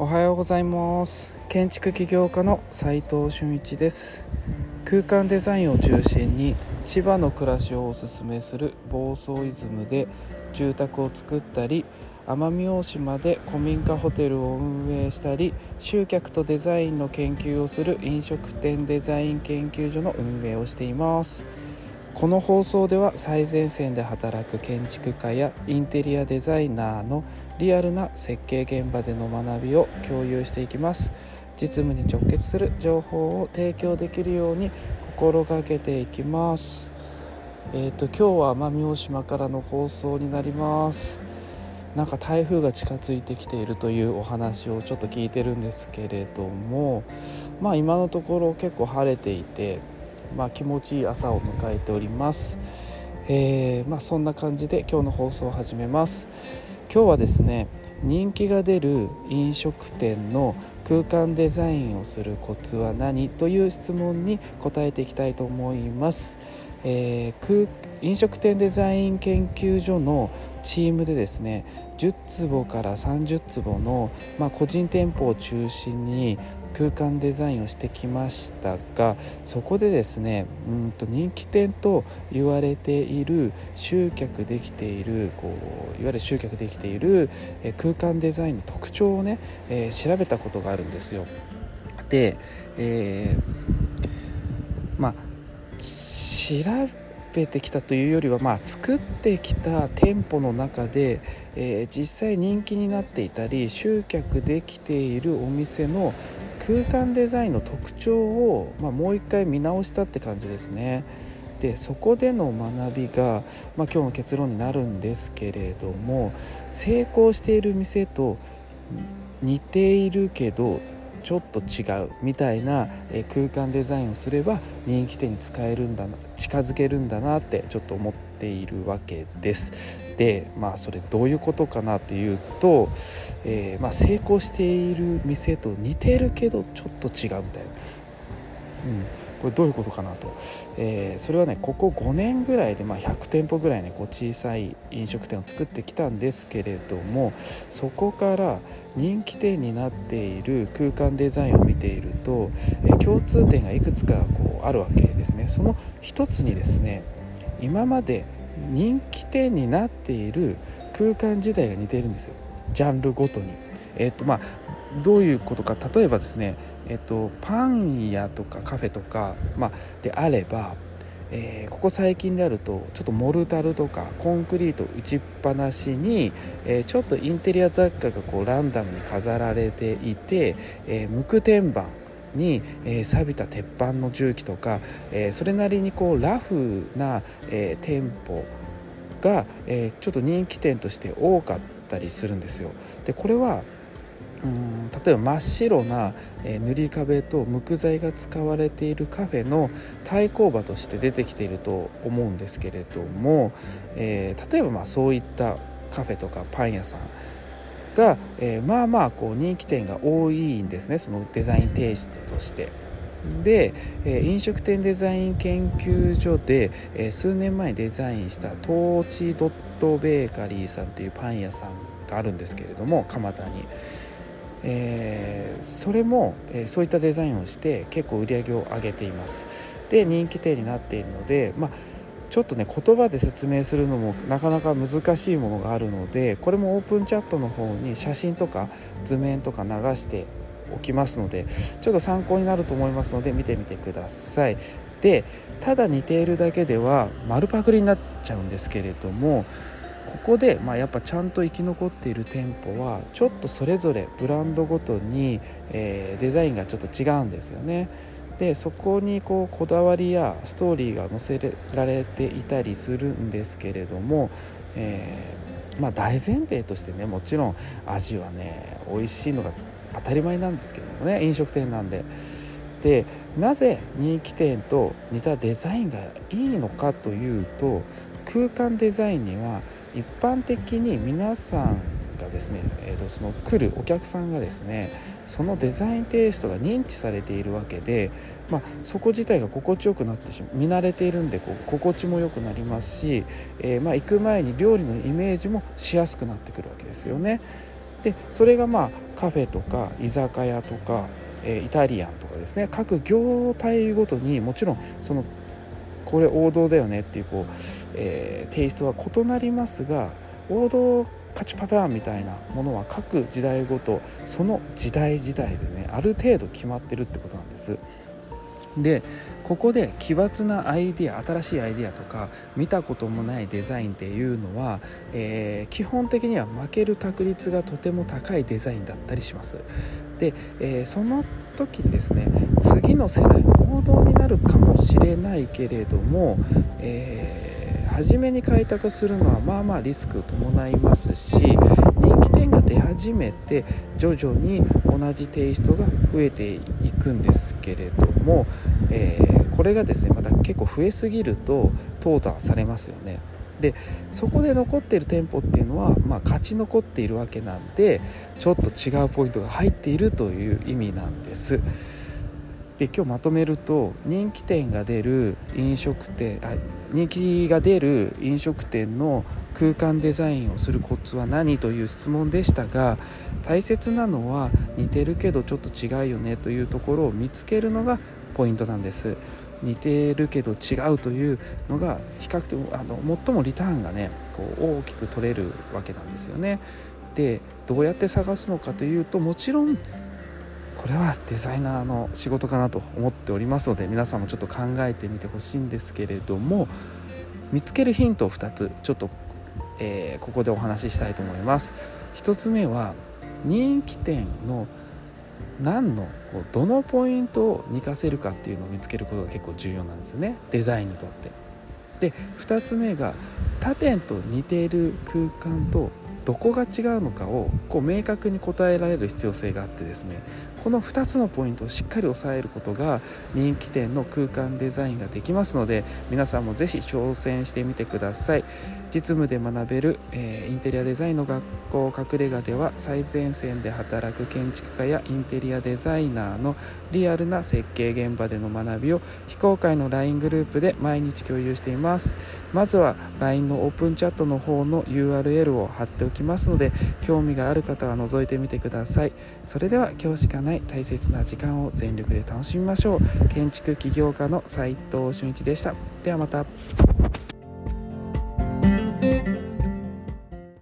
おはようございます。建築起業家の斉藤俊一です。空間デザインを中心に千葉の暮らしをおすすめする房総イズムで住宅を作ったり奄美大島で古民家ホテルを運営したり集客とデザインの研究をする飲食店デザイン研究所の運営をしています。この放送では最前線で働く建築家やインテリアデザイナーのリアルな設計現場での学びを共有していきます。実務に直結する情報を提供できるように心がけていきます。えっ、ー、と今日は奄美大島からの放送になります。なんか台風が近づいてきているというお話をちょっと聞いてるんですけれどもまあ今のところ結構晴れていてまあ、気持ちいい朝を迎えております、えー、まあ、そんな感じで今日の放送を始めます。今日はですね人気が出る飲食店の空間デザインをするコツは何という質問に答えていきたいと思います、えー、飲食店デザイン研究所のチームでですね10坪から30坪の、まあ、個人店舗を中心に空間デザインをしてきましたがそこでですねうんと人気店と言われている集客できているこういわゆる集客できている空間デザインの特徴をね、えー、調べたことがあるんですよ。で、えー、まあ調べてきたというよりは、まあ、作ってきた店舗の中で、えー、実際人気になっていたり集客できているお店の空間デザインの特徴を、まあ、もう一回見直したって感じですね。でそこでの学びが、まあ、今日の結論になるんですけれども成功している店と似ているけどちょっと違うみたいな空間デザインをすれば人気店に使えるんだな近づけるんだなってちょっと思っているわけです。でまあそれどういうことかなっていうと、えー、まあ、成功している店と似てるけどちょっと違うみたいな。うんこれどういうことかなと、えー、それはねここ5年ぐらいで、まあ、100店舗ぐらいねこう小さい飲食店を作ってきたんですけれどもそこから人気店になっている空間デザインを見ていると、えー、共通点がいくつかこうあるわけですね。その一つにですね今まで人気店になっている空間自体が似ているんですよ。ジャンルごとに。えーとまあ、どういうことか例えばですね、えっと、パン屋とかカフェとか、まあ、であれば、えー、ここ最近であるとちょっとモルタルとかコンクリート打ちっぱなしに、えー、ちょっとインテリア雑貨がこうランダムに飾られていて、えー、無垢天板に、えー、錆びた鉄板の重機とか、えー、それなりにこうラフな、えー、店舗が、えー、ちょっと人気店として多かったりするんですよ。でこれはうん例えば真っ白な、え塗り壁と木材が使われているカフェの対抗馬として出てきていると思うんですけれども、えー、例えばまあそういったカフェとかパン屋さんが、えー、まあまあこう人気店が多いんですねそのデザインテイストとして。で、え飲食店デザイン研究所で、え数年前にデザインしたトーチドットベーカリーさんというパン屋さんがあるんですけれども蒲田に。えー、それも、えー、そういったデザインをして結構売り上げを上げています。で人気店になっているので、まあ、ちょっとね言葉で説明するのもなかなか難しいものがあるのでこれもオープンチャットの方に写真とか図面とか流しておきますのでちょっと参考になると思いますので見てみてください。でただ似ているだけでは丸パクリになっちゃうんですけれどもここで、まあ、やっぱちゃんと生き残っている店舗はちょっとそれぞれブランドごとに、えー、デザインがちょっと違うんですよね。でそこにこうこだわりやストーリーが載せられていたりするんですけれども、えー、まあ、大前提としてねもちろん味はね美味しいのが当たり前なんですけどもね飲食店なんで。でなぜ人気店と似たデザインがいいのかというと空間デザインには一般的に皆さんがですね、えー、とその来るお客さんがですねそのデザインテイストが認知されているわけで、まあ、そこ自体が心地よくなってしまう見慣れているんでこう心地も良くなりますし、えー、まあ行く前に料理のイメージもしやすくなってくるわけですよね。でそれがまあカフェとか居酒屋とか、えー、イタリアンとかですね各業態ごとにもちろんそのこれ王道だよねっていうこう、えー、テイストは異なりますが王道勝ちパターンみたいなものは各時代ごとその時代時代でねある程度決まってるってことなんです。でここで奇抜なアイディア新しいアイディアとか見たこともないデザインっていうのは、えー、基本的には負ける確率がとても高いデザインだったりします。で、えー、その時にですね次の世代の王道になるかもしれないけれども、えー初めに開拓するのはまあまあリスク伴いますし人気店が出始めて徐々に同じテイストが増えていくくんですけれども、えー、これがですねまた結構増えすぎると淘汰されますよね。でそこで残っている店舗っていうのは、まあ、勝ち残っているわけなんでちょっと違うポイントが入っているという意味なんです。で今日まとめると人気店が出る飲食店あ人気が出る飲食店の空間デザインをするコツは何という質問でしたが大切なのは似てるけどちょっと違うよねというところを見つけるのがポイントなんです。似てるけど違うというのが比較的あの最もリターンがねこう大きく取れるわけなんですよね。でどうやって探すのかというともちろんこれはデザイナーの仕事かなと思っておりますので皆さんもちょっと考えてみてほしいんですけれども見つけるヒントを2つちょっと、えー、ここでお話ししたいと思います。1つ目は人気店の何のどのポイントを似かせるかっていうのを見つけることが結構重要なんですよね。デザインにとって。で2つ目が他店と似ている空間とどこが違うのかをこう明確に答えられる必要性があってですねこの2つのポイントをしっかり押さえることが人気店の空間デザインができますので皆さんもぜひ挑戦してみてください。実務で学べる、えー、インテリアデザインの学校隠れ家では最前線で働く建築家やインテリアデザイナーのリアルな設計現場での学びを非公開の LINE グループで毎日共有しています。まずは LINE のオープンチャットの方の URL を貼っておきますので興味がある方は覗いてみてください。それでは今日しかない大切な時間を全力で楽しみましょう。建築起業家の斉藤俊一でした。ではまた。